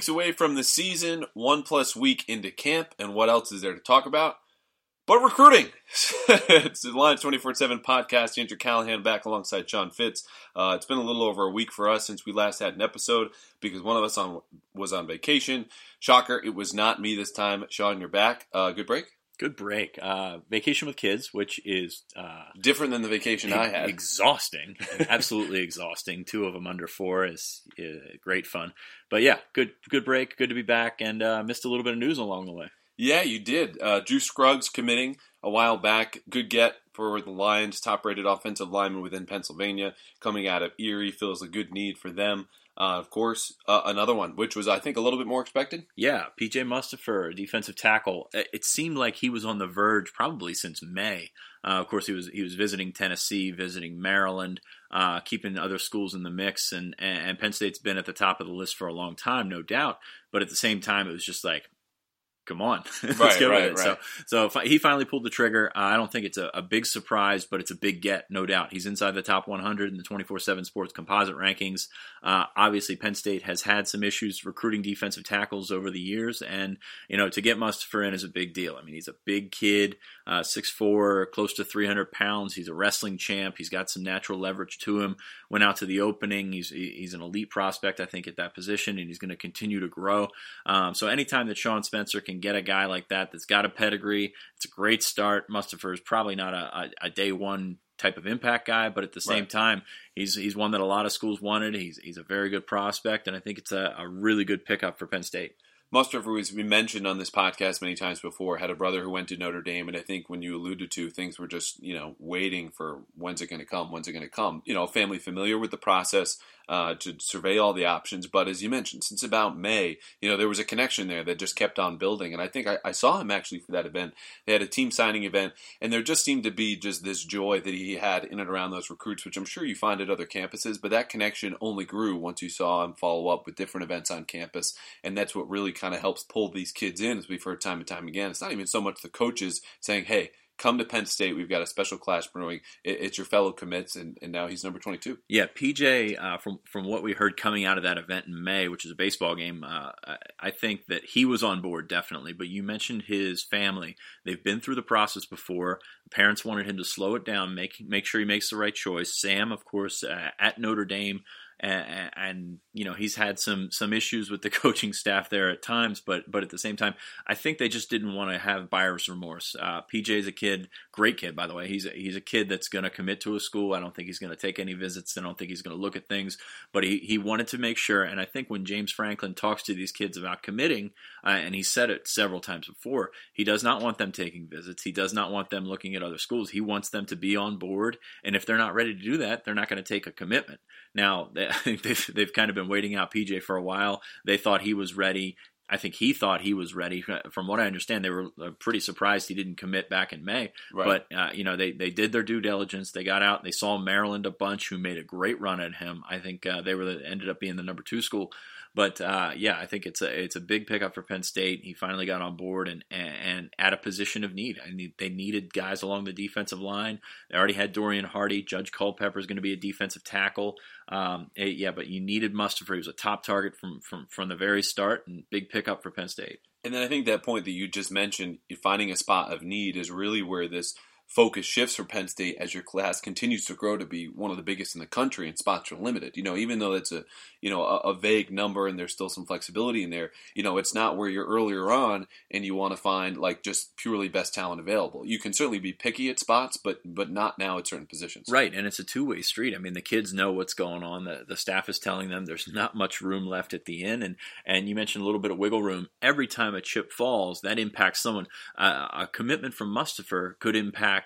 weeks away from the season, one plus week into camp, and what else is there to talk about? But recruiting. it's the Lions 24 7 podcast. Andrew Callahan back alongside Sean Fitz. Uh, it's been a little over a week for us since we last had an episode because one of us on was on vacation. Shocker, it was not me this time. Sean, you're back. Uh, good break? Good break. Uh, vacation with kids, which is uh, different than the vacation I had. Exhausting, absolutely exhausting. Two of them under four is, is, great fun. But yeah, good good break. Good to be back, and uh, missed a little bit of news along the way. Yeah, you did. Uh, Drew Scruggs committing a while back. Good get for the Lions, top-rated offensive lineman within Pennsylvania, coming out of Erie. fills a good need for them. Uh, of course, uh, another one, which was, I think, a little bit more expected. Yeah, PJ Mustipher, defensive tackle. It seemed like he was on the verge probably since May. Uh, of course, he was he was visiting Tennessee, visiting Maryland, uh, keeping other schools in the mix, and and Penn State's been at the top of the list for a long time, no doubt. But at the same time, it was just like come on, let's right, get right, with it. Right. So, so he finally pulled the trigger. I don't think it's a, a, big surprise, but it's a big get, no doubt. He's inside the top 100 in the 24/7 Sports Composite rankings. Uh, obviously, Penn State has had some issues recruiting defensive tackles over the years, and you know to get Mustipher in is a big deal. I mean, he's a big kid, uh, 6'4", close to 300 pounds. He's a wrestling champ. He's got some natural leverage to him. Went out to the opening. He's he's an elite prospect, I think, at that position, and he's going to continue to grow. Um, so anytime that Sean Spencer can get a guy like that that's got a pedigree, it's a great start. Mustipher is probably not a, a, a day one type of impact guy, but at the same right. time, he's he's one that a lot of schools wanted. He's he's a very good prospect, and I think it's a, a really good pickup for Penn State. Mustipher, who has been mentioned on this podcast many times before, had a brother who went to Notre Dame, and I think when you alluded to things were just you know waiting for when's it going to come, when's it going to come. You know, family familiar with the process uh, to survey all the options. But as you mentioned, since about May, you know, there was a connection there that just kept on building. And I think I, I, saw him actually for that event. They had a team signing event, and there just seemed to be just this joy that he had in and around those recruits, which I'm sure you find at other campuses. But that connection only grew once you saw him follow up with different events on campus. And that's what really kind of helps pull these kids in, as we've heard time and time again. It's not even so much the coaches saying, hey, come to Penn State. We've got a special class brewing. it's your fellow commits, and, and now he's number 22. Yeah, PJ, uh, from from what we heard coming out of that event in May, which is a baseball game, uh, I think that he was on board definitely. But you mentioned his family; they've been through the process before. parents wanted him to slow it down, make make sure he makes the right choice. Sam, of course, uh, at Notre Dame and, and, you know he's had some some issues with the coaching staff there at times, but but at the same time, I think they just didn't want to have buyer's remorse. Uh, PJ's a kid, great kid by the way. He's a, he's a kid that's going to commit to a school. I don't think he's going to take any visits. I don't think he's going to look at things, but he he wanted to make sure. And I think when James Franklin talks to these kids about committing, uh, and he said it several times before, he does not want them taking visits. He does not want them looking at other schools. He wants them to be on board, and if they're not ready to do that, they're not going to take a commitment. Now, they've, they've kind of been waiting out PJ for a while. They thought he was ready. I think he thought he was ready. From what I understand, they were uh, pretty surprised he didn't commit back in May. Right. But uh, you know, they they did their due diligence. They got out. They saw Maryland a bunch, who made a great run at him. I think uh, they were the, ended up being the number two school. But uh, yeah, I think it's a it's a big pickup for Penn State. He finally got on board and and at a position of need. I mean, they needed guys along the defensive line. They already had Dorian Hardy. Judge Culpepper is going to be a defensive tackle. Um, eh, yeah, but you needed Mustipher. He was a top target from from from the very start, and big pickup for Penn State. And then I think that point that you just mentioned, finding a spot of need, is really where this focus shifts for Penn State as your class continues to grow to be one of the biggest in the country and spots are limited. You know, even though it's a you know a, a, vague number and there's still some flexibility in there, you know, it's not where you're earlier on and you want to find like just purely best talent available. You can certainly be picky at spots, but but not now at certain positions. Right, and it's a two way street. I mean, the kids know what's going on. The the staff is telling them there's not much room left at the end, and and you mentioned a little bit of wiggle room. Every time a chip falls, that impacts someone. Uh, a commitment from Mustipher could impact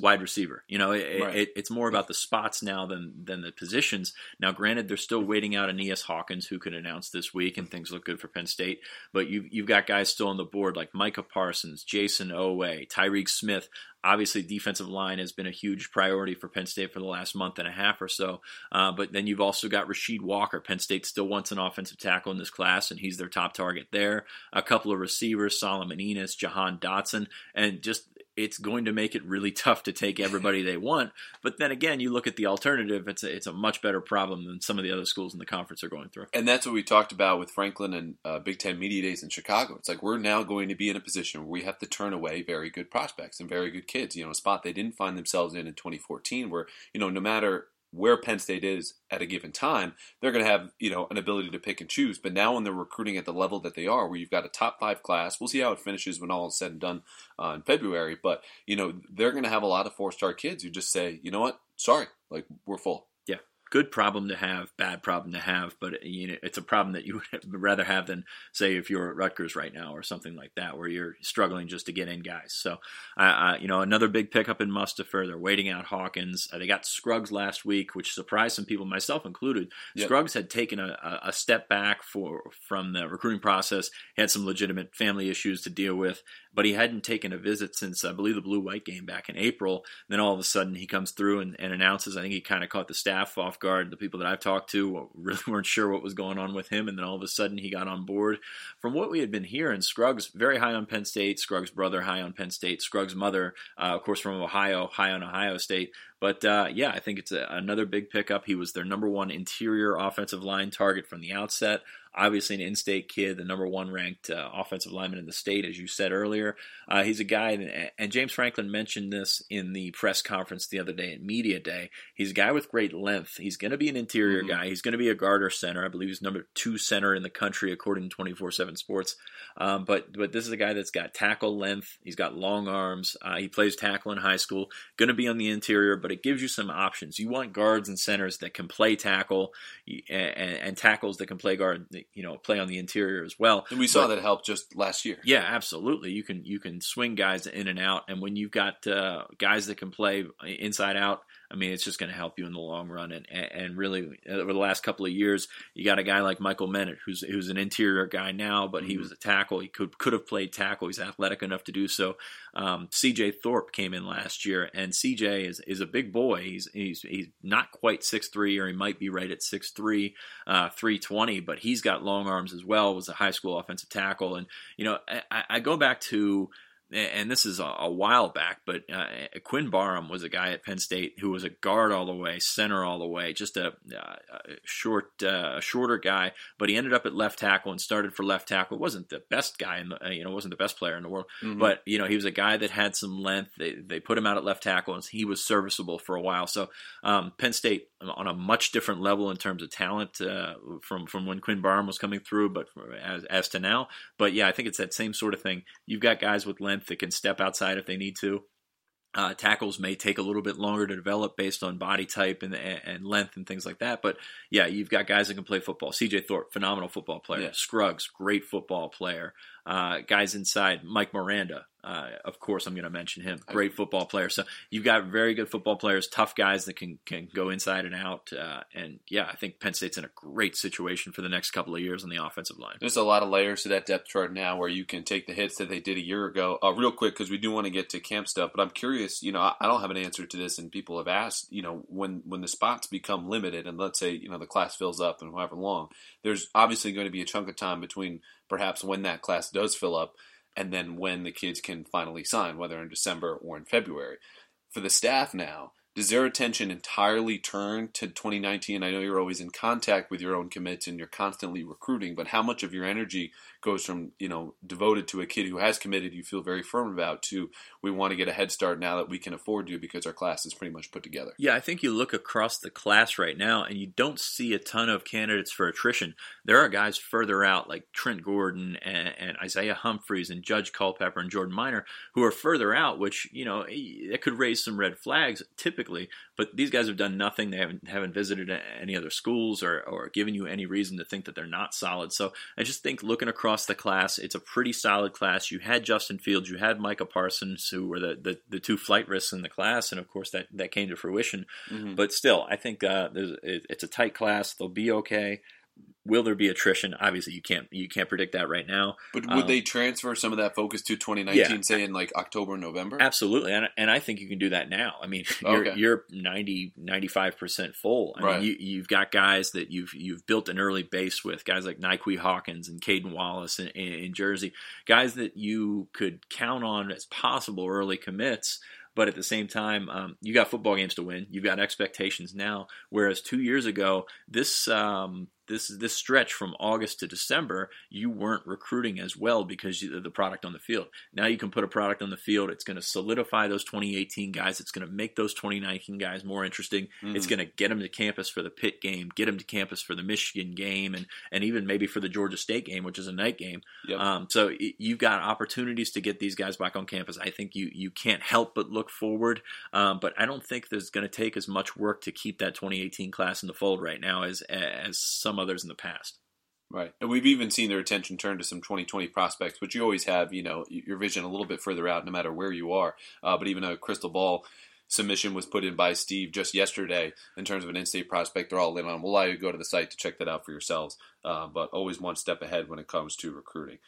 wide receiver. You know, it, right. it, it's more about the spots now than than the positions. Now, granted, they're still waiting out Aeneas Hawkins, who could announce this week, and things look good for Penn State. But you've you've got guys still on the board like Micah Parsons, Jason Oweh, Tyreke Smith. Obviously, defensive line has been a huge priority for Penn State for the last month and a half or so. Uh, but then you've also got Rasheed Walker. Penn State still wants an offensive tackle in this class, and he's their top target there. A couple of receivers, Solomon Enis, Jahan Dotson, and just it's going to make it really tough to take everybody they want. But then again, you look at the alternative; it's a, it's a much better problem than some of the other schools in the conference are going through. And that's what we talked about with Franklin and uh, Big Ten Media Days in Chicago. It's like we're now going to be in a position where we have to turn away very good prospects and very good kids. You know, a spot they didn't find themselves in in 2014, where you know no matter where Penn State is at a given time, they're going to have you know an ability to pick and choose. But now when they're recruiting at the level that they are, where you've got a top five class, we'll see how it finishes when all is said and done uh, in February. But you know they're going to have a lot of four star kids who just say, you know what, sorry, like we're full good problem to have, bad problem to have, but you know, it's a problem that you would rather have than say if you're at Rutgers right now or something like that, where you're struggling just to get in guys. So, uh, you know, another big pickup in Mustipher. They're waiting out Hawkins. Uh, they got Scruggs last week, which surprised some people, myself included. Yep. Scruggs had taken a, a, step back for from the recruiting process. Had some legitimate family issues to deal with, but he hadn't taken a visit since I believe the blue white game back in April. Then all of a sudden he comes through and, and announces. I think he kind of caught the staff off guard. The people that I've talked to really weren't sure what was going on with him, and then all of a sudden he got on board. From what we had been hearing, Scruggs very high on Penn State. Scruggs' brother high on Penn State. Scruggs' mother, uh, of course, from Ohio, high on Ohio State. But uh, yeah, I think it's a, another big pickup. He was their number one interior offensive line target from the outset obviously an in-state kid, the number one ranked uh, offensive lineman in the state, as you said earlier. Uh, he's a guy, that, and James Franklin mentioned this in the press conference the other day at media day. He's a guy with great length. He's going to be an interior mm-hmm. guy. He's going to be a guard or center. I believe he's number two center in the country according to 24/7 Sports. Um, but but this is a guy that's got tackle length. He's got long arms. Uh, he plays tackle in high school. Going to be on the interior, but it gives you some options. You want guards and centers that can play tackle and, and tackles that can play guard you know play on the interior as well. And we saw but, that help just last year. Yeah, absolutely. You can you can swing guys in and out, and when you've got uh, guys that can play inside out, I mean, it's just going to help you in the long run. And and really, over the last couple of years, you got a guy like Michael Menet, who's who's an interior guy now, but he mm-hmm. was a tackle. He could could have played tackle. He's athletic enough to do so. Um, C.J. Thorpe came in last year, and C.J. is is a big boy. He's he's he's not quite six three, or he might be right at six three, uh, three twenty, but he's got long arms as well. Was a high school offensive tackle, and you know, I, I go back to and this is a, a while back, but uh, Quinn Barham was a guy at Penn State who was a guard all the way, center all the way, just a, uh, a short, uh, shorter guy. But he ended up at left tackle and started for left tackle. wasn't the best guy in the, uh, you know, wasn't the best player in the world, mm-hmm. but you know, he was a guy that had some length. They they put him out at left tackle, and he was serviceable for a while. So um, Penn State on a much different level in terms of talent uh, from from when Quinn Barham was coming through, but as as to now. But yeah, I think it's that same sort of thing. You've got guys with length that can step outside if they need to. Uh, tackles may take a little bit longer to develop based on body type and, and length and things like that. But yeah, you've got guys that can play football. CJ Thorpe, phenomenal football player. Yeah. Scruggs, great football player. Uh, guys inside, Mike Miranda, uh, of course, I'm going to mention him. Great football player. So you've got very good football players, tough guys that can can go inside and out. Uh, and yeah, I think Penn State's in a great situation for the next couple of years on the offensive line. There's a lot of layers to that depth chart now, where you can take the hits that they did a year ago. Uh, real quick, because we do want to get to camp stuff, but I'm curious. You know, I, I don't have an answer to this, and people have asked. You know, when when the spots become limited, and let's say you know the class fills up and however long, there's obviously going to be a chunk of time between perhaps when that class does fill up and then when the kids can finally sign, whether in December or in February. For the staff now, does their attention entirely turn to 2019? I know you're always in contact with your own commits and you're constantly recruiting, but how much of your energy goes from, you know, devoted to a kid who has committed, you feel very firm about, to we want to get a head start now that we can afford to because our class is pretty much put together? Yeah, I think you look across the class right now and you don't see a ton of candidates for attrition. There are guys further out like Trent Gordon and, and Isaiah Humphries and Judge Culpepper and Jordan Minor who are further out, which, you know, it could raise some red flags typically but these guys have done nothing. They haven't haven't visited any other schools or or given you any reason to think that they're not solid. So I just think looking across the class, it's a pretty solid class. You had Justin Fields, you had Micah Parsons, who were the the, the two flight risks in the class, and of course that that came to fruition. Mm-hmm. But still, I think uh, it, it's a tight class. They'll be okay Will there be attrition? Obviously, you can't you can't predict that right now. But would um, they transfer some of that focus to 2019, yeah, say in like October, November? Absolutely, and, and I think you can do that now. I mean, you're, okay. you're 90 95 percent full. I right. mean, you, have got guys that you've you've built an early base with, guys like Nike Hawkins and Caedan Wallace in, in, in Jersey, guys that you could count on as possible early commits but at the same time, um, you got football games to win. You've got expectations now. Whereas two years ago, this um, this this stretch from August to December, you weren't recruiting as well because of the product on the field. Now you can put a product on the field. It's going to solidify those 2018 guys. It's going to make those 2019 guys more interesting. Mm-hmm. It's going to get them to campus for the Pitt game, get them to campus for the Michigan game, and and even maybe for the Georgia State game, which is a night game. Yep. Um, so it, you've got opportunities to get these guys back on campus. I think you you can't help but look forward. Um, but I don't think there's going to take as much work to keep that 2018 class in the fold right now as as some others in the past. Right. And we've even seen their attention turn to some 2020 prospects, which you always have, you know, your vision a little bit further out no matter where you are. Uh, but even a crystal ball submission was put in by Steve just yesterday in terms of an in-state prospect. They're all in on. We'll allow you to go to the site to check that out for yourselves. Uh, but always one step ahead when it comes to recruiting.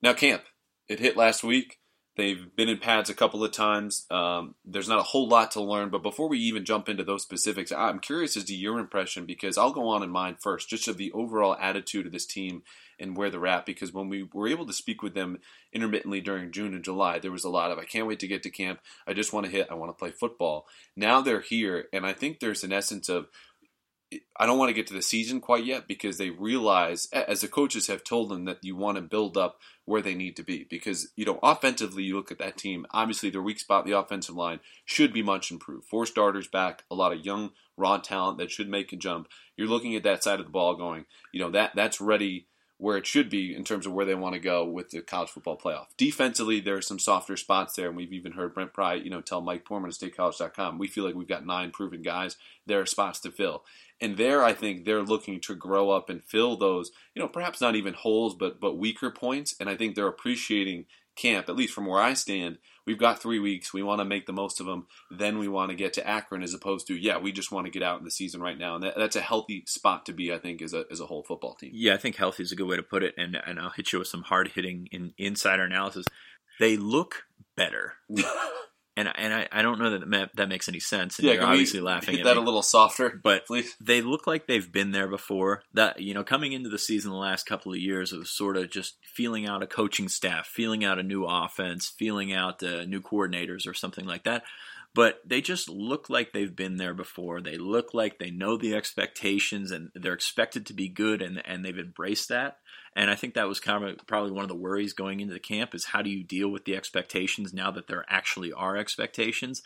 Now, camp. It hit last week. They've been in pads a couple of times. Um, there's not a whole lot to learn, but before we even jump into those specifics, I'm curious as to your impression because I'll go on in mine first, just of the overall attitude of this team and where they're at. Because when we were able to speak with them intermittently during June and July, there was a lot of I can't wait to get to camp. I just want to hit. I want to play football. Now they're here, and I think there's an essence of I don't want to get to the season quite yet because they realize, as the coaches have told them, that you want to build up where they need to be. Because, you know, offensively, you look at that team, obviously their weak spot, the offensive line, should be much improved. Four starters back, a lot of young, raw talent that should make a jump. You're looking at that side of the ball going, you know, that that's ready where it should be in terms of where they want to go with the college football playoff. Defensively, there are some softer spots there, and we've even heard Brent Pry, you know, tell Mike Poorman at StateCollege.com, we feel like we've got nine proven guys. There are spots to fill. And there, I think they're looking to grow up and fill those, you know, perhaps not even holes, but but weaker points. And I think they're appreciating camp, at least from where I stand. We've got three weeks. We want to make the most of them. Then we want to get to Akron, as opposed to yeah, we just want to get out in the season right now. And that, that's a healthy spot to be, I think, as a as a whole football team. Yeah, I think healthy is a good way to put it. And and I'll hit you with some hard hitting in, insider analysis. They look better. and and I, I don't know that that makes any sense. And yeah, you're obviously laughing at that me. a little softer, but please. they look like they've been there before. That you know, coming into the season the last couple of years, it was sort of just feeling out a coaching staff, feeling out a new offense, feeling out uh, new coordinators or something like that. But they just look like they've been there before. They look like they know the expectations and they're expected to be good, and and they've embraced that. And I think that was kind of probably one of the worries going into the camp is how do you deal with the expectations now that there actually are expectations.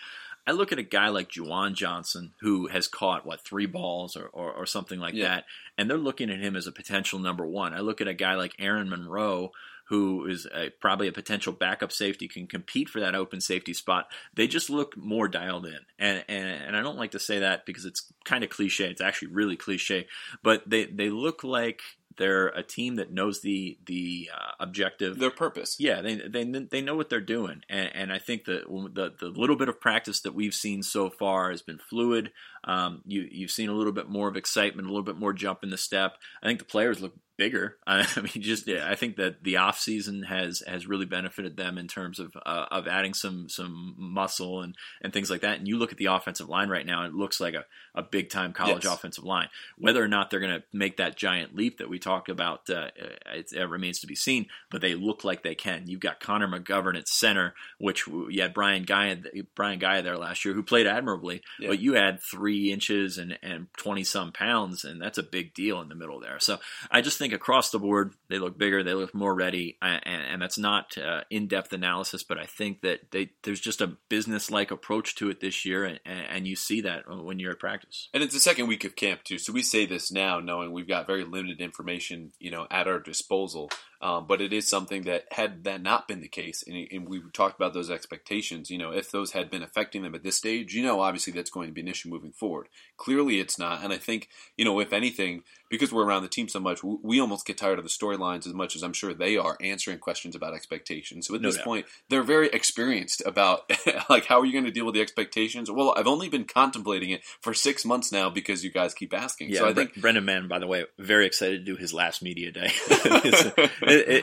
I look at a guy like Juwan Johnson who has caught what three balls or, or, or something like yeah. that, and they're looking at him as a potential number one. I look at a guy like Ayron Monroe who is a, probably a potential backup safety, can compete for that open safety spot. They just look more dialed in, and and, and I don't like to say that because it's kind of cliche. It's actually really cliche, but they they look like they're a team that knows the the uh, objective, their purpose. Yeah, they they they know what they're doing, and, and I think that the the little bit of practice that we've seen so far has been fluid. Um, you you've seen a little bit more of excitement, a little bit more jump in the step. I think the players look bigger. I mean, just yeah, I think that the off season has has really benefited them in terms of uh, of adding some some muscle and and things like that. And you look at the offensive line right now, it looks like a, a big time college yes. offensive line. Whether or not they're going to make that giant leap that we talked about, uh, it, it, remains to be seen. But they look like they can. You've got Connor McGovern at center, which you had Brian Gaia Brian Gaia there last year, who played admirably. Yeah. But you had three inches and and twenty some pounds, and that's a big deal in the middle there. So I just think across the board they look bigger, they look more ready, and, and that's not uh, in-depth analysis, but I think that they, there's just a business-like approach to it this year, and, and, you see that when you're at practice. And it's the second week of camp too, so we say this now, knowing we've got very limited information, you know, at our disposal. Um, but it is something that had that not been the case, and, and, we talked about those expectations. You know, if those had been affecting them at this stage, you know, obviously that's going to be an issue moving forward. Clearly, it's not, and I think you know, if anything, because we're around the team so much, we almost get tired of the storylines as much as I'm sure they are answering questions about expectations. So at no this doubt. point, they're very experienced about like how are you going to deal with the expectations? Well, I've only been contemplating it for six months now because you guys keep asking. Yeah, so I think Brendan Mahon, by the way, very excited to do his last media day. it,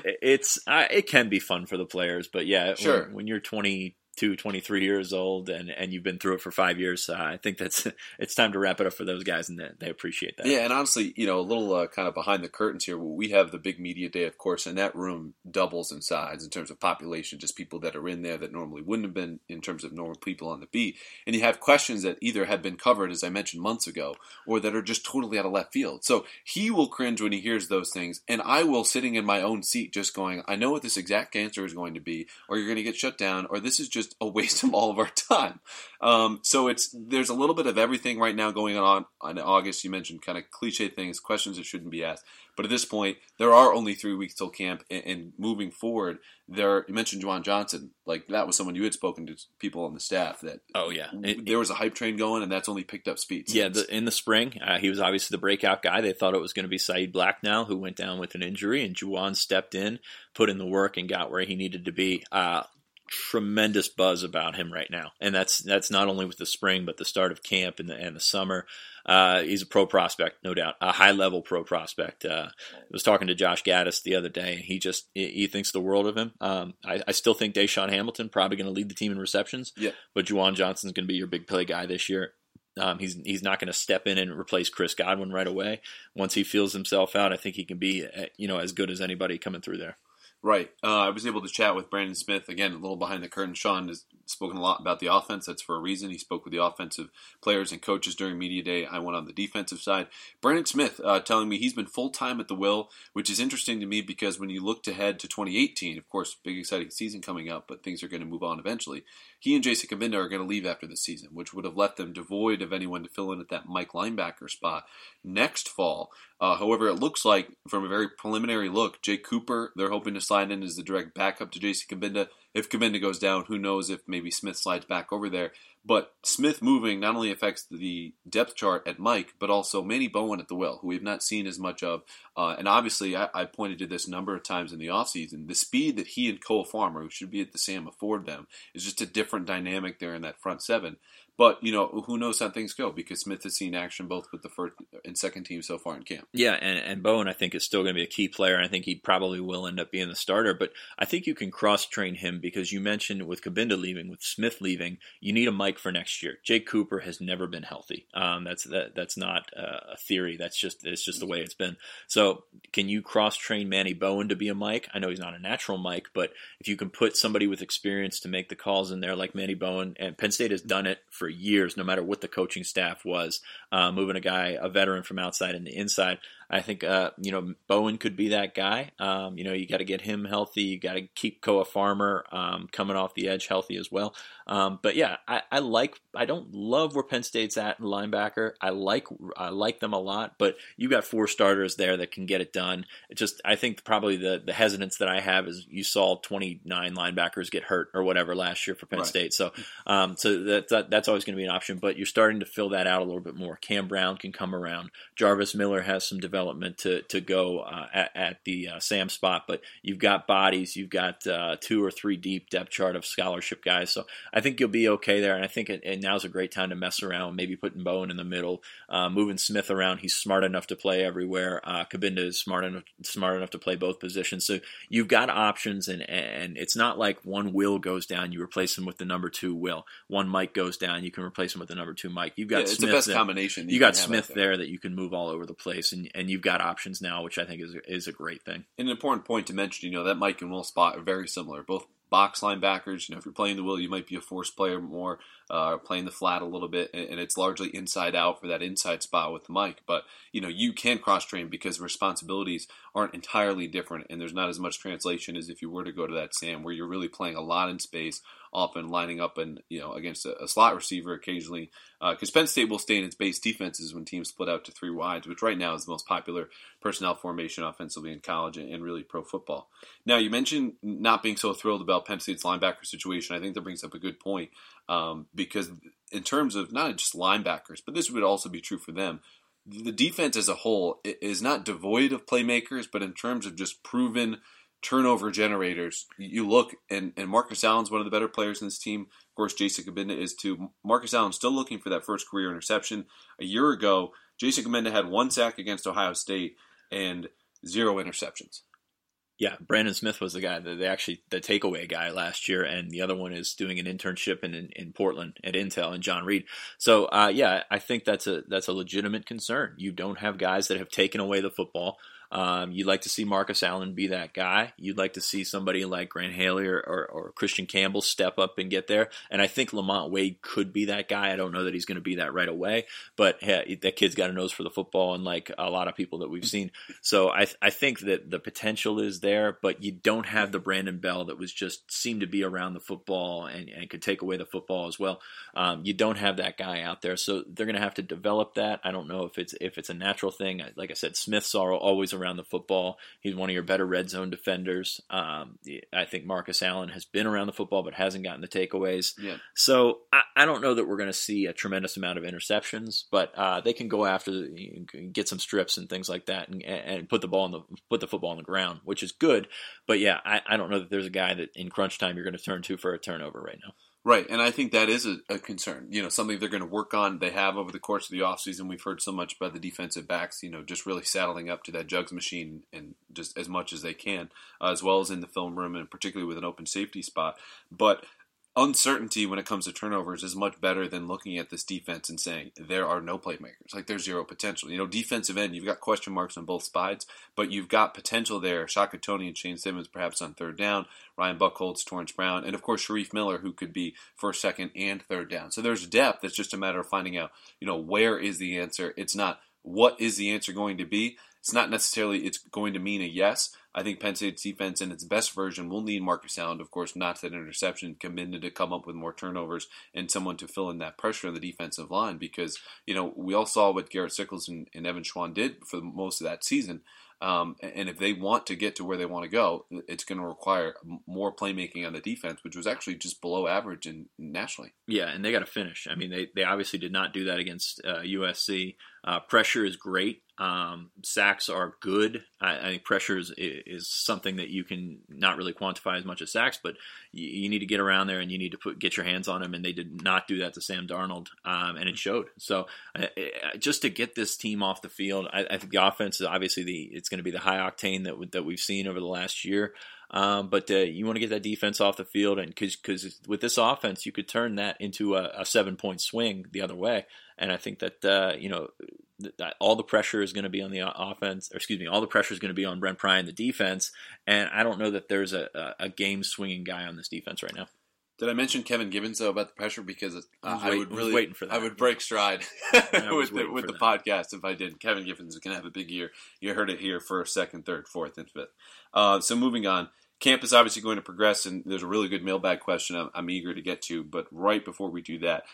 it, it's uh, it can be fun for the players, but yeah, sure. when, when you're 20 22, 23 years old and, and you've been through it for five years, I think that's it's time to wrap it up for those guys, and they, they appreciate that. Yeah, and honestly, you know, a little uh, kind of behind the curtains here. We have the big media day, of course, and that room doubles in size in terms of population, just people that are in there that normally wouldn't have been in terms of normal people on the beat. And you have questions that either have been covered, as I mentioned months ago, or that are just totally out of left field. So he will cringe when he hears those things, and I will sitting in my own seat just going, I know what this exact answer is going to be, or you're going to get shut down, or this is just a waste of all of our time. Um, so it's there's a little bit of everything right now going on in August. You mentioned kind of cliche things, questions that shouldn't be asked. But at this point, there are only three weeks till camp, and, and moving forward, there you mentioned Juwan Johnson. Like that was someone you had spoken to people on the staff that. Oh yeah, it, there was a hype train going, and that's only picked up speed. Since. Yeah, the, in the spring, uh, he was obviously the breakout guy. They thought it was going to be Saeed Blacknall, who went down with an injury, and Juwan stepped in, put in the work, and got where he needed to be. Uh, tremendous buzz about him right now, and that's that's not only with the spring but the start of camp and the and the summer. Uh, he's a pro prospect, no doubt, a high level pro prospect. Uh, I was talking to Josh Gattis the other day, and he just he thinks the world of him. Um, I, I, still think DaeSean Hamilton probably going to lead the team in receptions, yeah. but Juwan Johnson's going to be your big play guy this year. Um, he's he's not going to step in and replace Chris Godwin right away. Once he feels himself out, I think he can be uh, you know as good as anybody coming through there. Right. Uh, I was able to chat with Brandon Smith again, a little behind the curtain. Sean has spoken a lot about the offense. That's for a reason. He spoke with the offensive players and coaches during media day. I went on the defensive side. Brandon Smith uh, telling me he's been full time at the Will, which is interesting to me because when you looked ahead to 2018, of course, big exciting season coming up, but things are going to move on eventually. He and Jason Cabinda are going to leave after the season, which would have left them devoid of anyone to fill in at that Mike linebacker spot next fall. Uh, however, it looks like from a very preliminary look, Jake Cooper, they're hoping to slide in as the direct backup to Jason Cabinda. If Cabinda goes down, who knows if maybe Smith slides back over there. But Smith moving not only affects the depth chart at Mike, but also Manny Bowen at the will, who we've not seen as much of. Uh, and obviously, I, I, pointed to this number of times in the offseason. The speed that he and Koa Farmer, who should be at the Sam, afford them is just a different dynamic there in that front seven. But you know, who knows how things go because Smith has seen action both with the first and second team so far in camp. Yeah, and, and Bowen I think is still going to be a key player. I think he probably will end up being the starter. But I think you can cross train him because you mentioned with Cabinda leaving, with Smith leaving, you need a Mike for next year. Jake Cooper has never been healthy. Um, that's that, that's not uh, a theory. That's just it's just the way it's been. So can you cross train Manny Bowen to be a Mike? I know he's not a natural Mike, but if you can put somebody with experience to make the calls in there like Manny Bowen, and Penn State has done it for years, no matter what the coaching staff was, uh, moving a guy, a veteran from outside into inside. I think uh, you know Bowen could be that guy. Um, you know, you got to get him healthy. You got to keep Koa Farmer um, coming off the edge healthy as well. Um, but yeah, I, I, like. I don't love where Penn State's at in linebacker. I like. I like them a lot. But you got four starters there that can get it done. It just I think probably the the hesitance that I have is you saw 29 linebackers get hurt or whatever last year for Penn right. State. So um, so that, that that's always going to be an option. But you're starting to fill that out a little bit more. Cam Brown can come around. Jarvis Miller has some development development to to go uh, at, at, the uh, Sam spot. But you've got bodies, you've got uh, two or three deep depth chart of scholarship guys. So I think you'll be okay there. And I think it, and now's a great time to mess around. Maybe putting Bowen in the middle, uh, moving Smith around. He's smart enough to play everywhere. Uh, Cabinda is smart enough smart enough to play both positions. So you've got options, and and it's not like one will goes down, you replace him with the number two will. One Mike goes down, you can replace him with the number two Mike. You've got yeah, it's Smith the best there. combination. You, you got Smith there. there that you can move all over the place, and and you've got options now, which I think is is a great thing. An important point to mention, you know, that Mike and Will spot are very similar. Both box linebackers. You know, if you're playing the will, you might be a force player more, uh, playing the flat a little bit, and, and, it's largely inside out for that inside spot with the Mike. But you know, you can cross train because responsibilities aren't entirely different, and there's not as much translation as if you were to go to that Sam, where you're really playing a lot in space, often lining up and you know against a, a slot receiver occasionally. Because uh, Penn State will stay in its base defenses when teams split out to three wides, which right now is the most popular personnel formation offensively in college and, and really pro football. Now you mentioned not being so thrilled about Penn State's linebacker situation. I think that brings up a good point um, because in terms of not just linebackers, but this would also be true for them the defense as a whole is not devoid of playmakers, but in terms of just proven turnover generators, you look and, and Marcus Allen's one of the better players in this team. Of course, Jason Cabinda is too. Marcus Allen still looking for that first career interception. A year ago, Jason Cabinda had one sack against Ohio State and zero interceptions. Yeah, Brandon Smith was the guy that they actually the takeaway guy last year, and the other one is doing an internship in in, in Portland at Intel and John Reid. So uh, yeah, I think that's a that's a legitimate concern. You don't have guys that have taken away the football. Um, you'd like to see Marcus Allen be that guy. You'd like to see somebody like Grant Haley or, or, or, Christian Campbell step up and get there. And I think Lamont Wade could be that guy. I don't know that he's going to be that right away, but hey, that kid's got a nose for the football, and like a lot of people that we've seen. So I, I think that the potential is there, but you don't have the Brandon Bell that was just seemed to be around the football and, and could take away the football as well. Um, you don't have that guy out there, so they're going to have to develop that. I don't know if it's if it's a natural thing. Like I said, Smith's are always around the football. He's one of your better red zone defenders. Um, I think Marcus Allen has been around the football but hasn't gotten the takeaways. Yeah. So I, I don't know that we're going to see a tremendous amount of interceptions, but uh, they can go after get some strips and things like that and, and put the ball in the put the football on the ground, which is good. But yeah, I, I don't know that there's a guy that in crunch time you're going to turn to for a turnover right now. Right, and I think that is a, a, concern. You know, something they're going to work on. They have over the course of the offseason. We've heard so much about the defensive backs, you know, just really saddling up to that jugs machine and just as much as they can, uh, as well as in the film room and particularly with an open safety spot. But uncertainty when it comes to turnovers is much better than looking at this defense and saying there are no playmakers. Like there's zero potential. You know, defensive end, you've got question marks on both sides, but you've got potential there. Shaka Toney and Shane Simmons perhaps on third down, Ryan Buchholz, Torrance Brown, and of course Shareef Miller, who could be first, second, and third down. So there's depth. It's just a matter of finding out, you know, where is the answer. It's not what is the answer going to be. It's not necessarily it's going to mean a yes I think Penn State's defense in its best version will need Marcus Allen, of course, not that interception, committed to come up with more turnovers and someone to fill in that pressure on the defensive line because, you know, we all saw what Garrett Sickles and, and Evan Schwan did for most of that season. Um, and if they want to get to where they want to go, it's going to require more playmaking on the defense, which was actually just below average in nationally. Yeah, and they got to finish. I mean, they, they obviously did not do that against uh, USC. Uh, pressure is great. Um, sacks are good. I, I, think pressure is, is something that you can not really quantify as much as sacks, but you, you, need to get around there and you need to put get your hands on him. And they did not do that to Sam Darnold, um, and it showed. So uh, uh just to get this team off the field, I, I think the offense is obviously the it's going to be the high octane that that we've seen over the last year. Um, but uh, you want to get that defense off the field, and because with this offense, you could turn that into a, a seven point swing the other way. And I think that uh, you know all the pressure is going to be on the offense, or excuse me, all the pressure is going to be on Brent Pry and the defense. And I don't know that there's a, a game swinging guy on this defense right now. Did I mention Kevin Givens though about the pressure? Because uh, I, wait, would really, waiting for that. I would break stride with the, with the podcast if I did. Kevin Givens is going to have a big year. You heard it here: first, second, third, fourth, and fifth. Uh, so moving on, camp is obviously going to progress, and there's a really good mailbag question I'm, I'm eager to get to. But right before we do that,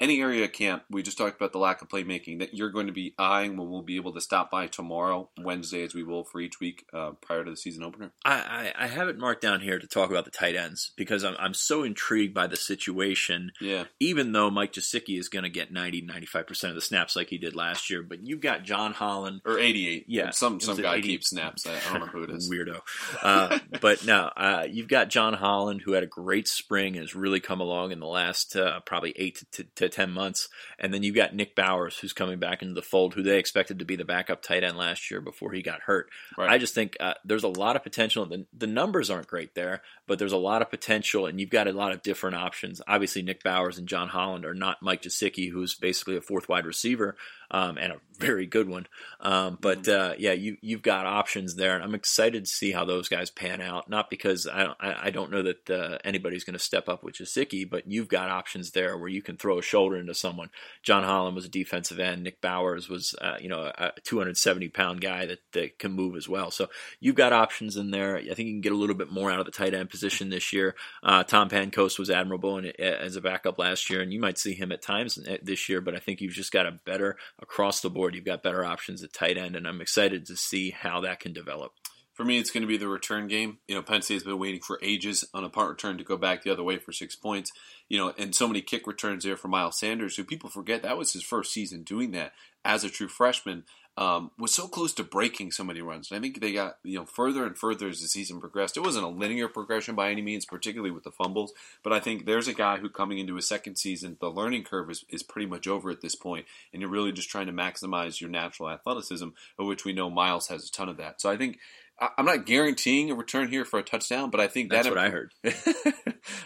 any area of camp, we just talked about the lack of playmaking that you're going to be eyeing when we'll be able to stop by tomorrow, Wednesday, as we will for each week uh, prior to the season opener? I, I, have it marked down here to talk about the tight ends because I'm, I'm so intrigued by the situation. Yeah. Even though Mike Gesicki is going to get 90, 95% of the snaps like he did last year, but you've got John Holland. Or 88. Yeah. Some, some guy keeps snaps. I, don't know who it is. Weirdo. Uh, but no, uh, you've got John Holland who had a great spring and has really come along in the last uh, probably eight to, to to 10 months. And then you've got Nick Bowers, who's coming back into the fold, who they expected to be the backup tight end last year before he got hurt. Right. I just think uh, there's a lot of potential. The, the numbers aren't great there, but there's a lot of potential, and you've got a lot of different options. Obviously, Nick Bowers and John Holland are not Mike Gesicki, who's basically a fourth wide receiver. Um, and a very good one. Um, but Mm-hmm. uh, yeah, you you've got options there, and I'm excited to see how those guys pan out. Not because I don't, I, I don't know that uh, anybody's going to step up with Gesicki, but you've got options there where you can throw a shoulder into someone. John Holland was a defensive end. Nick Bowers was uh, you know a 270 pound guy that, that can move as well. So you've got options in there. I think you can get a little bit more out of the tight end position this year. Uh, Tom Pancoast was admirable in, as a backup last year, and you might see him at times this year. But I think you've just got a better across the board. You've got better options at tight end, and I'm excited to see how that can develop. For me, it's going to be the return game. You know, Penn State's been waiting for ages on a punt return to go back the other way for six points. You know, and so many kick returns there for Miles Sanders, who people forget that was his first season doing that as a true freshman. Um, was so close to breaking so many runs. And I think they got you know further and further as the season progressed. It wasn't a linear progression by any means, particularly with the fumbles. But I think there's a guy who coming into his second season, the learning curve is, is pretty much over at this point, and you're really just trying to maximize your natural athleticism, of which we know Miles has a ton of that. So I think I'm not guaranteeing a return here for a touchdown, but I think that's that what I heard.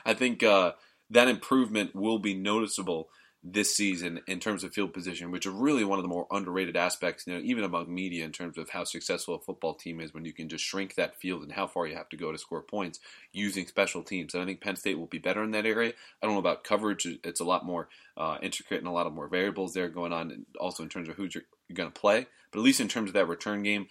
I think uh, that improvement will be noticeable this season in terms of field position, which are really one of the more underrated aspects, you know, even among media in terms of how successful a football team is when you can just shrink that field and how far you have to go to score points using special teams. And I think Penn State will be better in that area. I don't know about coverage; it's a lot more uh, intricate and a lot of more variables there going on, also in terms of who you're, you're going to play. But at least in terms of that return game,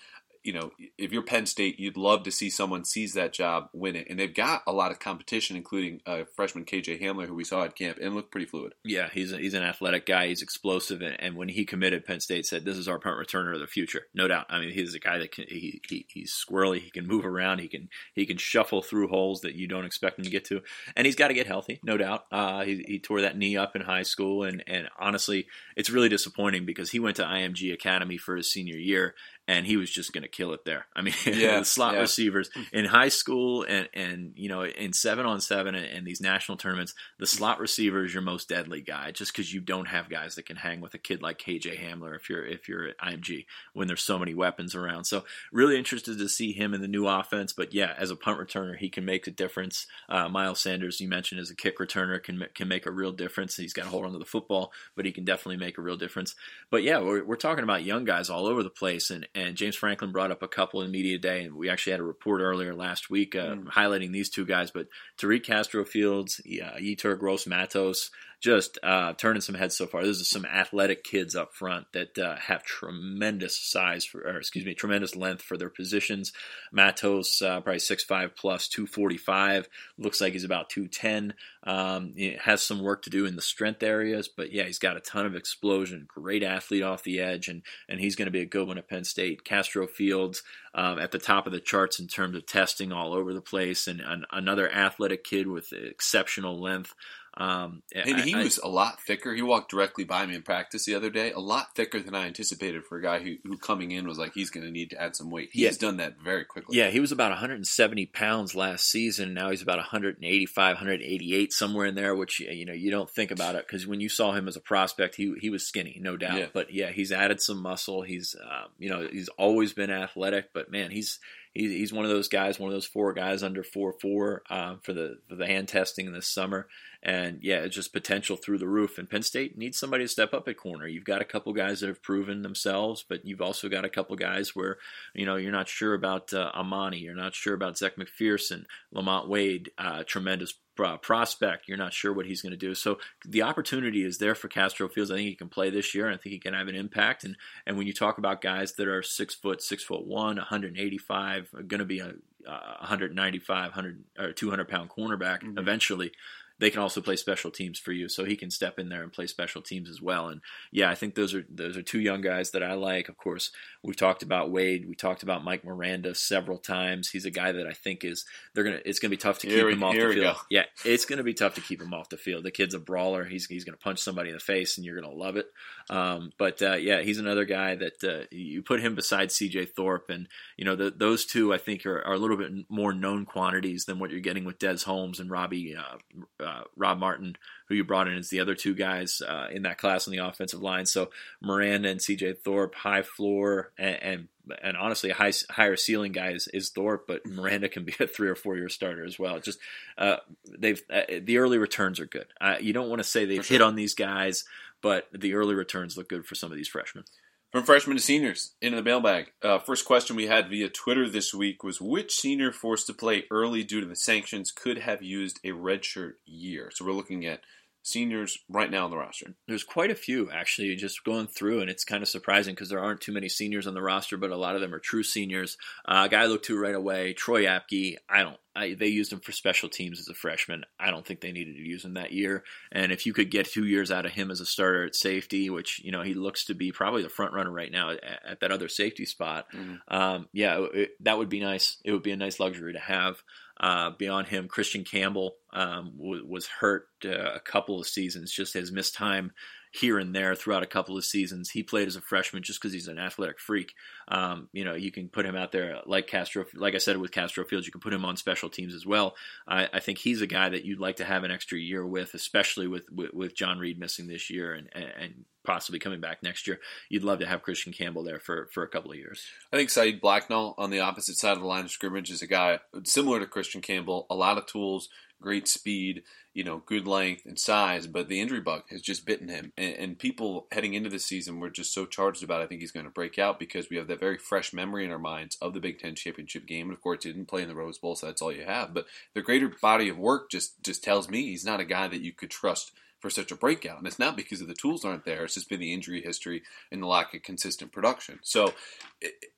you know, if you're Penn State, you'd love to see someone seize that job, win it, and they've got a lot of competition, including uh, freshman KJ Hamler, who we saw at camp, and looked pretty fluid. Yeah, he's a, he's an athletic guy. He's explosive, and, and, when he committed, Penn State said, "This is our punt returner of the future, no doubt." I mean, he's a guy that can he, he he's squirrely. He can move around. He can he can shuffle through holes that you don't expect him to get to, and he's got to get healthy, no doubt. Uh, he, he tore that knee up in high school, and and honestly, it's really disappointing because he went to IMG Academy for his senior year, and he was just going to kill it there. I mean, yeah, the slot yeah. receivers in high school and and you know in seven on seven and, and these national tournaments, the slot receiver is your most deadly guy, just because you don't have guys that can hang with a kid like KJ Hamler if you're if you're at IMG when there's so many weapons around. So really interested to see him in the new offense. But yeah, as a punt returner, he can make a difference. Uh, Miles Sanders, you mentioned, as a kick returner, can can make a real difference. He's got a hold onto the football, but he can definitely make a real difference. But yeah, we're, we're talking about young guys all over the place, and and James Franklin brought up a couple in media day, and we actually had a report earlier last week uh, mm. highlighting these two guys. But Tariq Castro Fields, yeah, Yetur Gross Matos, just uh, turning some heads so far. This is some athletic kids up front that uh, have tremendous size, for, or excuse me, tremendous length for their positions. Matos, uh, probably 6'5 plus, 245. Looks like he's about 210. Um, has some work to do in the strength areas, but yeah, he's got a ton of explosion. Great athlete off the edge, and, and he's going to be a good one at Penn State. Castro Fields um, at the top of the charts in terms of testing all over the place, and, and another athletic kid with exceptional length. Um, and he I, was a lot thicker. He walked directly by me in practice the other day, a lot thicker than I anticipated for a guy who, who coming in was like he's going to need to add some weight. He's yeah. done that very quickly. Yeah, he was about 170 pounds last season. Now he's about 185, 188, somewhere in there. Which you know you don't think about it because when you saw him as a prospect, he he was skinny, no doubt. Yeah. But yeah, he's added some muscle. He's uh, you know he's always been athletic, but man, he's he's, one of those guys, one of those four guys under four four uh, for the for the hand testing this summer. And yeah, it's just potential through the roof. And Penn State needs somebody to step up at corner. You've got a couple guys that have proven themselves, but you've also got a couple guys where you know you're not sure about uh, Amani, you're not sure about Zech McPherson, Lamont Wade, uh, tremendous prospect. You're not sure what he's going to do. So the opportunity is there for Castro Fields. I think he can play this year, and I think he can have an impact. And and when you talk about guys that are six foot, six foot one, 185, going to be a, a 195, 100 or 200 pound cornerback mm-hmm. eventually they can also play special teams for you. So he can step in there and play special teams as well. And yeah, I think those are those are two young guys that I like. Of course, we've talked about Wade. We talked about Mike Miranda several times. He's a guy that I think is they're gonna. It's gonna be tough to here keep we, him off the field. Yeah, it's gonna be tough to keep him off the field. The kid's a brawler. He's he's gonna punch somebody in the face, and you're gonna love it. Um, but uh, yeah, he's another guy that uh, you put him beside C.J. Thorpe, and you know the, those two I think are, are, a little bit more known quantities than what you're getting with Des Holmes and Robbie uh, uh Rob Martin who you brought in as the other two guys uh, in that class on the offensive line. So Miranda and C.J. Thorpe, high floor, and, and and honestly, a high, higher ceiling guy is, Thorpe, but Miranda can be a three or four year starter as well. Just uh, they've uh, the early returns are good. Uh, you don't want to say they've sure. hit on these guys, but the early returns look good for some of these freshmen. From freshmen to seniors, into the mailbag. Uh, first question we had via Twitter this week was which senior forced to play early due to the sanctions could have used a redshirt year? So we're looking at seniors right now on the roster? There's quite a few actually, just going through, and it's kind of surprising because there aren't too many seniors on the roster, but a lot of them are true seniors. Uh, a guy I looked to right away, Troy Apke. I don't. I, they used him for special teams as a freshman. I don't think they needed to use him that year. And if you could get two years out of him as a starter at safety, which you know he looks to be probably the front runner right now at, at that other safety spot, mm-hmm. um, yeah, it, that would be nice. It would be a nice luxury to have. Uh, beyond him, Christian Campbell um, w- was hurt uh, a couple of seasons, just has missed time here and there throughout a couple of seasons. He played as a freshman just because he's an athletic freak. Um, you know, you can put him out there like Castro, like I said with Castro Fields, you can put him on special teams as well. I, I think he's a guy that you'd like to have an extra year with, especially with with, with John Reid missing this year and, and possibly coming back next year. You'd love to have Christian Campbell there for, for a couple of years. I think Saeed Blacknall on the opposite side of the line of scrimmage is a guy similar to Christian Campbell, a lot of tools, great speed, you know, good length and size, but the injury bug has just bitten him. And, and people heading into the season were just so charged about. I think he's going to break out because we have that very fresh memory in our minds of the Big Ten championship game. And of course, he didn't play in the Rose Bowl, so that's all you have. But the greater body of work just just tells me he's not a guy that you could trust for such a breakout. And it's not because of the tools aren't there. It's just been the injury history and the lack of consistent production. So,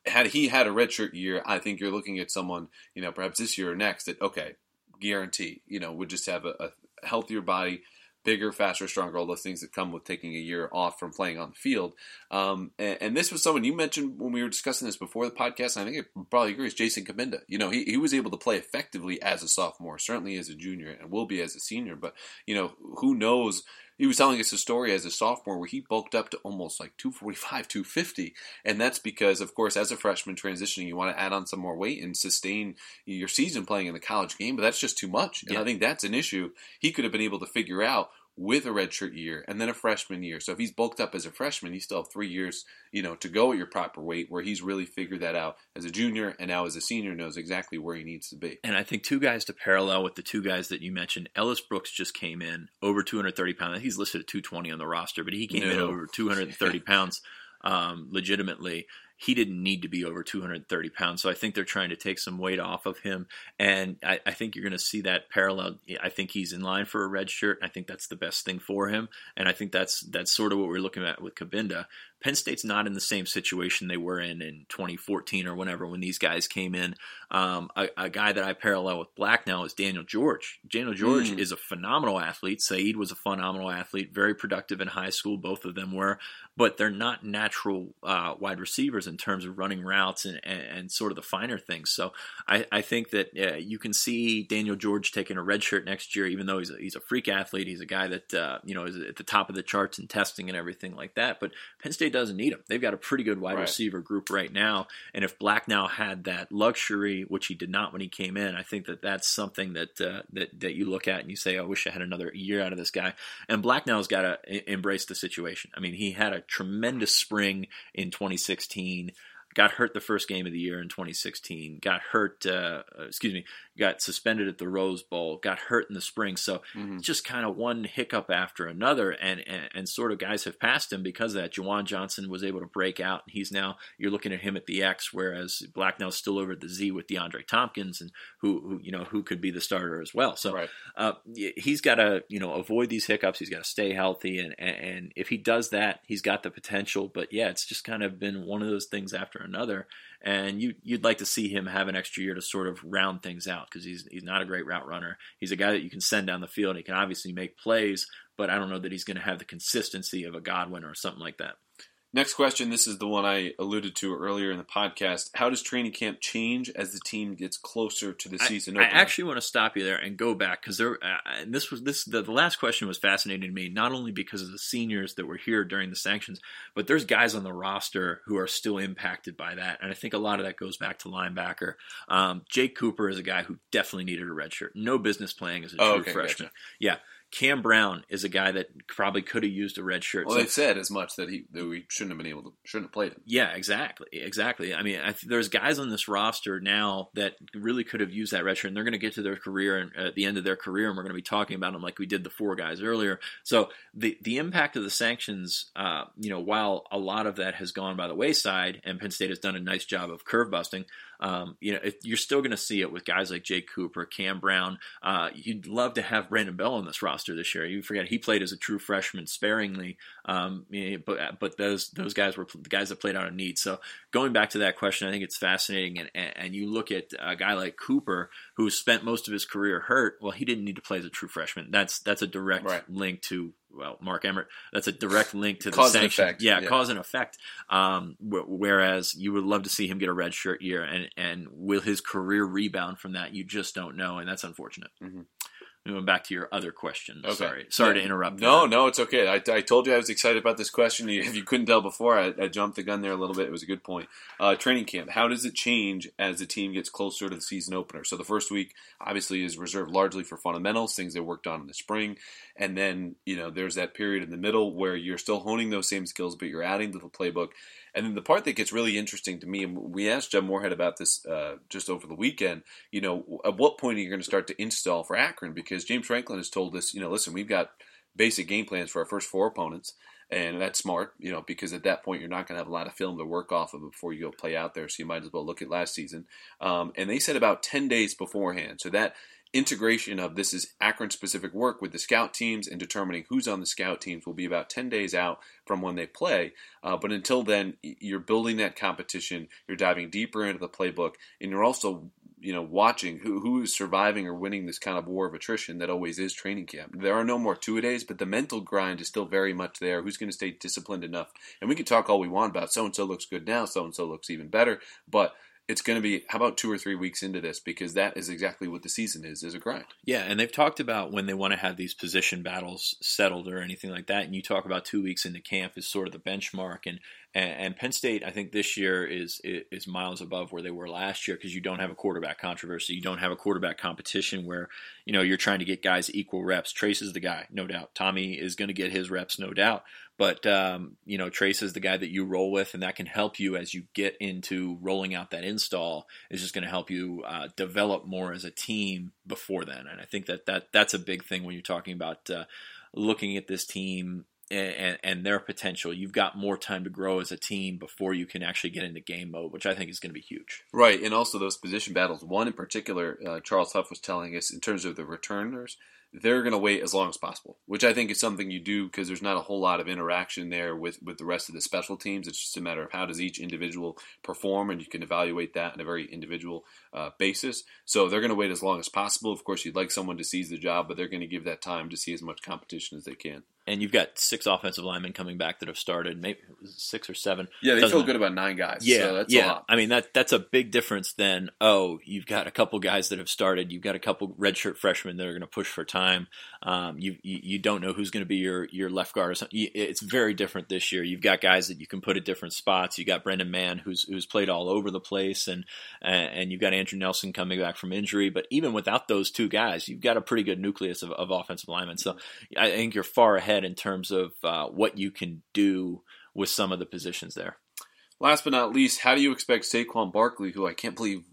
had he had a redshirt year, I think you're looking at someone, you know, perhaps this year or next that okay, guarantee, you know, would just have a, a healthier body, bigger, faster, stronger, all those things that come with taking a year off from playing on the field. Um, and, and, this was someone you mentioned when we were discussing this before the podcast. I think I probably agree. Is Jason Cabinda? You know, he, he was able to play effectively as a sophomore, certainly as a junior, and will be as a senior. But you know, who knows? He was telling us a story as a sophomore where he bulked up to almost like 245, 250. And that's because, of course, as a freshman transitioning, you want to add on some more weight and sustain your season playing in the college game, but that's just too much. And yeah. I think that's an issue he could have been able to figure out with a redshirt year and then a freshman year. So if he's bulked up as a freshman, he still have three years, you know, to go at your proper weight where he's really figured that out as a junior and now as a senior knows exactly where he needs to be. And I think two guys to parallel with the two guys that you mentioned, Ellis Brooks just came in over 230 pounds. He's listed at 220 on the roster, but he came no. in over 230 pounds um, legitimately he didn't need to be over 230 pounds. So I think they're trying to take some weight off of him. And I, I think you're going to see that parallel. I think he's in line for a red shirt. I think that's the best thing for him. And I think that's that's sort of what we're looking at with Cabinda. Penn State's not in the same situation they were in in 2014 or whenever when these guys came in. Um, a, a, guy that I parallel with Blacknall is Daniel George. Daniel George mm. is a phenomenal athlete. Saeed was a phenomenal athlete, very productive in high school. Both of them were, but they're not natural uh, wide receivers in terms of running routes and, and, and sort of the finer things. So I, I think that uh, you can see Daniel George taking a red shirt next year, even though he's a, he's a freak athlete. He's a guy that uh, you know is at the top of the charts in testing and everything like that. But Penn State doesn't need him. They've got a pretty good wide right. receiver group right now. And if Blacknall had that luxury, which he did not when he came in, I think that that's something that uh, that that you look at and you say, I wish I had another year out of this guy. And Blacknall's got to embrace the situation. I mean, he had a tremendous spring in 2016 got hurt the first game of the year in 2016, got hurt, uh, uh, excuse me, got suspended at the Rose Bowl, got hurt in the spring. So mm-hmm. just kind of one hiccup after another, and, and, and sort of guys have passed him because of that. Juwan Johnson was able to break out, and he's now you're looking at him at the X, whereas Blacknall's still over at the Z with DeAndre Thompkins, and who, who you know who could be the starter as well. So right. uh, he's got to you know avoid these hiccups. He's got to stay healthy, and, and and if he does that, he's got the potential. But yeah, it's just kind of been one of those things after another and you you'd like to see him have an extra year to sort of round things out because he's he's not a great route runner. He's a guy that you can send down the field. He can obviously make plays, but I don't know that he's going to have the consistency of a Godwin or something like that. Next question. This is the one I alluded to earlier in the podcast. How does training camp change as the team gets closer to the season? I, I actually want to stop you there and go back because there. Uh, and this was this the, the last question was fascinating to me, not only because of the seniors that were here during the sanctions, but there's guys on the roster who are still impacted by that, and I think a lot of that goes back to linebacker. Um, Jake Cooper is a guy who definitely needed a red shirt. No business playing as a true oh, okay, freshman. Gotcha. Yeah Cam Brown is a guy that probably could have used a red shirt. Well, So- they said as much that he that we shouldn't have been able to shouldn't have played him. yeah, exactly, exactly. I mean, I th- there's guys on this roster now that really could have used that red shirt, and they're going to get to their career and at the end of their career, and we're going to be talking about them like we did the four guys earlier. So the the impact of the sanctions, uh, you know, while a lot of that has gone by the wayside, and Penn State has done a nice job of curve busting, um, you know, if, you're still going to see it with guys like Jake Cooper, Cam Brown. Uh, you'd love to have Brandon Bell on this roster this year. You forget he played as a true freshman sparingly, um, but but those those guys were the guys that played out of need. So going back to that question, I think it's fascinating. And, and, and you look at a guy like Cooper, who spent most of his career hurt. Well, he didn't need to play as a true freshman. That's that's a direct Right. link to well, Mark Emmert. That's a direct link to the Cause sanction. effect, Yeah, yeah. cause and effect. Um, wh- whereas you would love to see him get a red shirt year, and and will his career rebound from that? You just don't know, and that's unfortunate. Mhm. Moving back to your other question. Okay. Sorry, sorry Yeah. to interrupt. No, there. no, it's okay. I, I told you I was excited about this question. If you couldn't tell before, I, I jumped the gun there a little bit. It was a good point. Uh, training camp. How does it change as the team gets closer to the season opener? So the first week obviously is reserved largely for fundamentals, things they worked on in the spring, and then you know there's that period in the middle where you're still honing those same skills, but you're adding to the playbook. And then the part that gets really interesting to me, and we asked Joe Moorhead about this uh, just over the weekend. You know, at what point are you going to start to install for Akron? Because James Franklin has told us, you know, listen, we've got basic game plans for our first four opponents. And that's smart, you know, because at that point you're not going to have a lot of film to work off of before you go play out there. So you might as well look at last season. Um, and they said about 10 days beforehand. So that integration of this is Akron specific work with the scout teams and determining who's on the scout teams will be about 10 days out from when they play. Uh, but until then, you're building that competition, you're diving deeper into the playbook, and you're also you know, watching who who is surviving or winning this kind of war of attrition that always is training camp. There are no more two a days, but the mental grind is still very much there. Who's going to stay disciplined enough? And we can talk all we want about so and so looks good now, so and so looks even better, but it's going to be how about two or three weeks into this because that is exactly what the season is is a grind. Yeah, and they've talked about when they want to have these position battles settled or anything like that. And you talk about two weeks into camp is sort of the benchmark. And and, Penn State, I think this year is is miles above where they were last year because you don't have a quarterback controversy, you don't have a quarterback competition where you know you're trying to get guys equal reps. Trace is the guy, no doubt. Tommy is going to get his reps, no doubt. But um, you know, Trace is the guy that you roll with, and that can help you as you get into rolling out that install. Is just going to help you uh, develop more as a team before then. And I think that, that that's a big thing when you're talking about uh, looking at this team and, and, their potential. You've got more time to grow as a team before you can actually get into game mode, which I think is going to be huge. Right, and also those position battles. One in particular, uh, Charles Huff was telling us in terms of the returners, they're going to wait as long as possible, which I think is something you do because there's not a whole lot of interaction there with, with the rest of the special teams. It's just a matter of how does each individual perform, and you can evaluate that on a very individual uh, basis. So they're going to wait as long as possible. Of course, you'd like someone to seize the job, but they're going to give that time to see as much competition as they can. And you've got six offensive linemen coming back that have started, maybe six or seven. Yeah, they Doesn't feel good about nine guys. Yeah, so that's yeah. a lot. I mean that that's a big difference than oh, you've got a couple guys that have started. You've got a couple redshirt freshmen that are going to push for time. Um, you, you you don't know who's going to be your your left guard or something. It's very different this year. You've got guys that you can put at different spots. You got Brendan Mahon who's who's played all over the place, and and and you've got Andrew Nelson coming back from injury. But even without those two guys, you've got a pretty good nucleus of, of offensive linemen. So I think you're far ahead in terms of uh, what you can do with some of the positions there. Last but not least, how do you expect Saquon Barkley, who I can't believe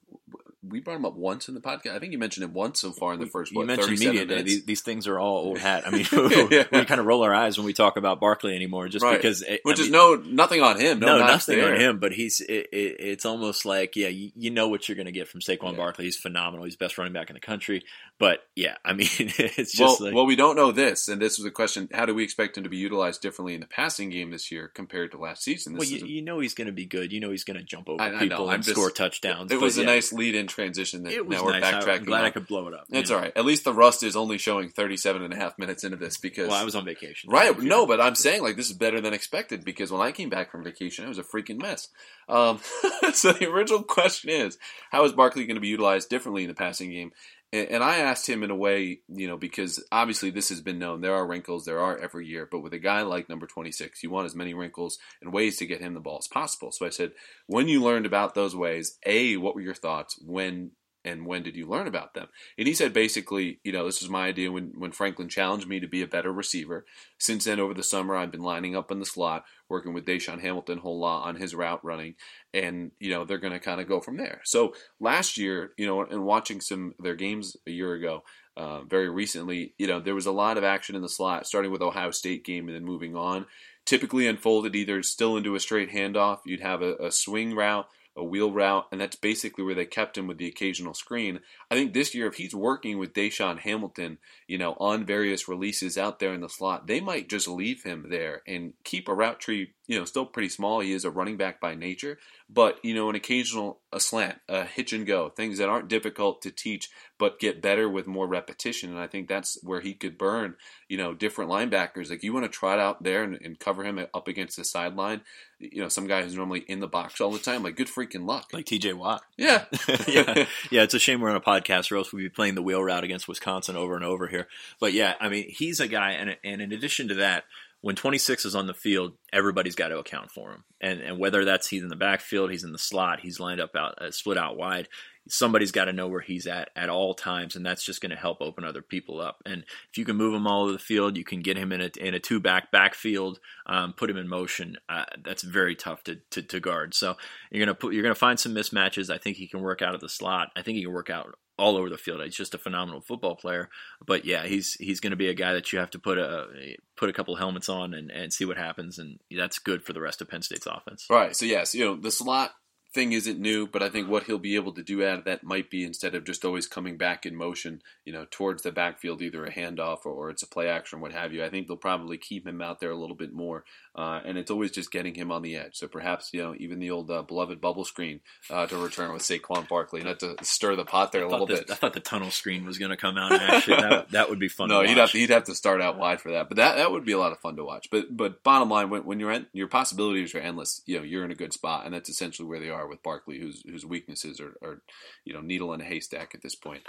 we brought him up once in the podcast? I think you mentioned him once so far in the first. you what, mentioned 37 media day. These, these things are all old hat. I mean, Yeah. we kind of roll our eyes when we talk about Barkley anymore, just Right. because. It, Which I is mean, no nothing on him. No, no, nothing there. on him, but he's it, it, it's almost like yeah, you, you know what you're going to get from Saquon Yeah. Barkley. He's phenomenal. He's the best running back in the country. But yeah, I mean, it's Well, just like well, we don't know this, and this was a question: How do we expect him to be utilized differently in the passing game this year compared to last season? This well, you, a- you know he's going to be good. You know he's going to jump over I- I people I'm and just- score touchdowns. it but was a yeah, nice lead-in transition. That It was now we're nice. Backtracking. am glad I could blow it up. It's know. all right. At least the rust is only showing 37 and a half minutes into this because Well, I was on vacation. Right. No, but I'm saying like this is better than expected because when I came back from vacation, it was a freaking mess. Um, so the original question is, how is Barkley going to be utilized differently in the passing game? And, and I asked him in a way, you know, because obviously this has been known. There are wrinkles, there are every year, but with a guy like number 26, you want as many wrinkles and ways to get him the ball as possible. So I said, when you learned about those ways, A, what were your thoughts? When and when did you learn about them? And he said basically, you know, this was my idea when, when Franklin challenged me to be a better receiver. Since then, over the summer, I've been lining up in the slot, working with DaeSean Hamilton whole lot on his route running, and, you know, they're going to kind of go from there. So last year, you know, and watching some their games a year ago, uh, very recently, you know, there was a lot of action in the slot, starting with Ohio State game and then moving on. Typically unfolded either still into a straight handoff, you'd have a, a swing route, a wheel route, and that's basically where they kept him with the occasional screen. I think this year, if he's working with DaeSean Hamilton, you know, on various releases out there in the slot, they might just leave him there and keep a route tree, you know, still pretty small. He is a running back by nature, but you know, an occasional a slant, a hitch and go, things that aren't difficult to teach, but get better with more repetition. And I think that's where he could burn, you know, different linebackers. Like you want to try it out there and, and cover him up against the sideline. You know, some guy who's normally in the box all the time, like good freaking luck. Like T.J. Watt. Yeah, yeah, yeah. It's a shame we're on a podcast, or else we'd be playing the wheel route against Wisconsin over and over here. But yeah, I mean, he's a guy, and and in addition to that, when 26 is on the field, everybody's got to account for him. And and whether that's he's in the backfield, he's in the slot, he's lined up out, uh, split out wide, somebody's got to know where he's at at all times, and that's just going to help open other people up. And if you can move him all over the field, you can get him in a in a two back backfield, um, put him in motion. Uh, that's very tough to, to, to guard. So you're gonna put you're gonna find some mismatches. I think he can work out of the slot. I think he can work out all over the field. He's just a phenomenal football player. But yeah, he's he's going to be a guy that you have to put a put a couple helmets on and, and see what happens, and that's good for the rest of Penn State's offense. Right. So yes, you know the slot thing isn't new, but I think what he'll be able to do out of that might be instead of just always coming back in motion, you know, towards the backfield, either a handoff or, or it's a play action, what have you. I think they'll probably keep him out there a little bit more, uh, and it's always just getting him on the edge. So perhaps you know even the old uh, beloved bubble screen uh, to return with Saquon Barkley, not to stir the pot there a little this, bit. I thought the tunnel screen was going to come out. Actually, that, that would be fun. no, he'd have to, he'd have to start out wide for that, but that that would be a lot of fun to watch. But but bottom line, when, when you're at, your possibilities are endless, you know you're in a good spot, and that's essentially where they are with Barkley, who's whose weaknesses are, are, you know needle in a haystack at this point.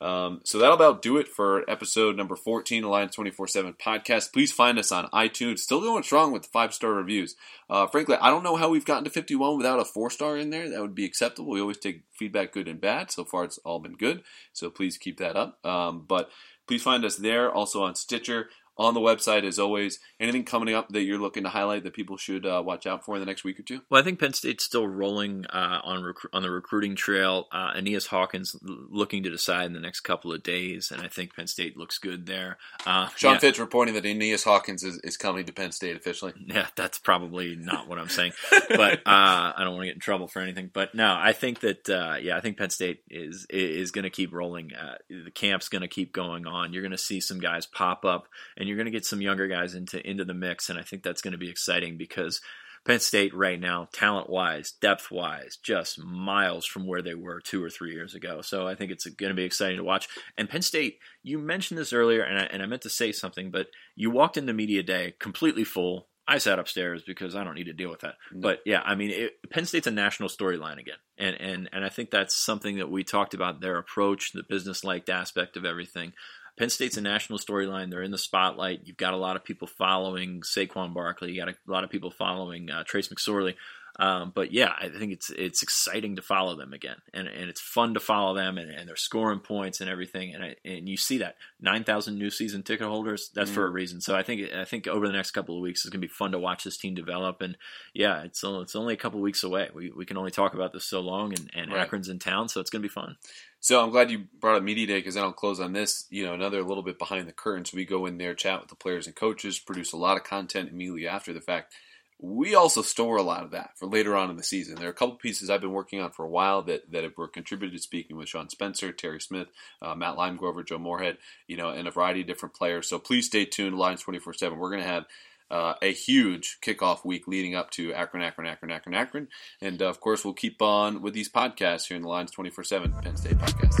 Um, so that'll about do it for episode number 14, Alliance 24 7 podcast. Please find us on iTunes. Still going strong with five star reviews. Uh, frankly, I don't know how we've gotten to 51 without a four star in there. That would be acceptable. We always take feedback, good and bad. So far, it's all been good. So please keep that up. Um, but please find us there, also on Stitcher on the website as always. Anything coming up that you're looking to highlight that people should uh, watch out for in the next week or two? Well, I think Penn State's still rolling uh, on rec- on the recruiting trail. Uh, Aeneas Hawkins looking to decide in the next couple of days, and I think Penn State looks good there. Uh, Sean yeah. Fitz reporting that Aeneas Hawkins is, is coming to Penn State officially. Yeah, that's probably not what I'm saying, but uh, I don't want to get in trouble for anything. But no, I think that uh, yeah, I think Penn State is is going to keep rolling. Uh, the camp's going to keep going on. You're going to see some guys pop up, and you're going to get some younger guys into into the mix, and I think that's going to be exciting because Penn State right now, talent wise, depth wise, just miles from where they were two or three years ago. So I think it's going to be exciting to watch. And Penn State, you mentioned this earlier, and I, and I meant to say something, but you walked into media day completely full. I sat upstairs because I don't need to deal with that. Mm-hmm. But yeah, I mean, it, Penn State's a national storyline again, and and and I think that's something that we talked about their approach, the business like aspect of everything. Penn State's a national storyline. They're in the spotlight. You've got a lot of people following Saquon Barkley. You got a lot of people following uh, Trace McSorley. Um, but yeah, I think it's it's exciting to follow them again, and and it's fun to follow them, and, and they're scoring points and everything, and I, and you see that nine thousand new season ticket holders. That's mm. for a reason. So I think I think over the next couple of weeks, it's gonna be fun to watch this team develop, and yeah, it's it's only a couple of weeks away. We we can only talk about this so long, and, and right. Akron's in town, so it's gonna be fun. So I'm glad you brought up media day because then I'll close on this. You know, another little bit behind the curtains. We go in there, chat with the players and coaches, produce a lot of content immediately after the fact. We also store a lot of that for later on in the season. There are a couple pieces I've been working on for a while that, that were contributed speaking with Sean Spencer, Terry Smith, uh, Matt Limegrover, Joe Moorhead, you know, and a variety of different players. So please stay tuned, Lions 24 7. We're going to have uh, a huge kickoff week leading up to Akron, Akron, Akron, Akron, Akron. And uh, of course, we'll keep on with these podcasts here in the Lions 24 7 Penn State podcast.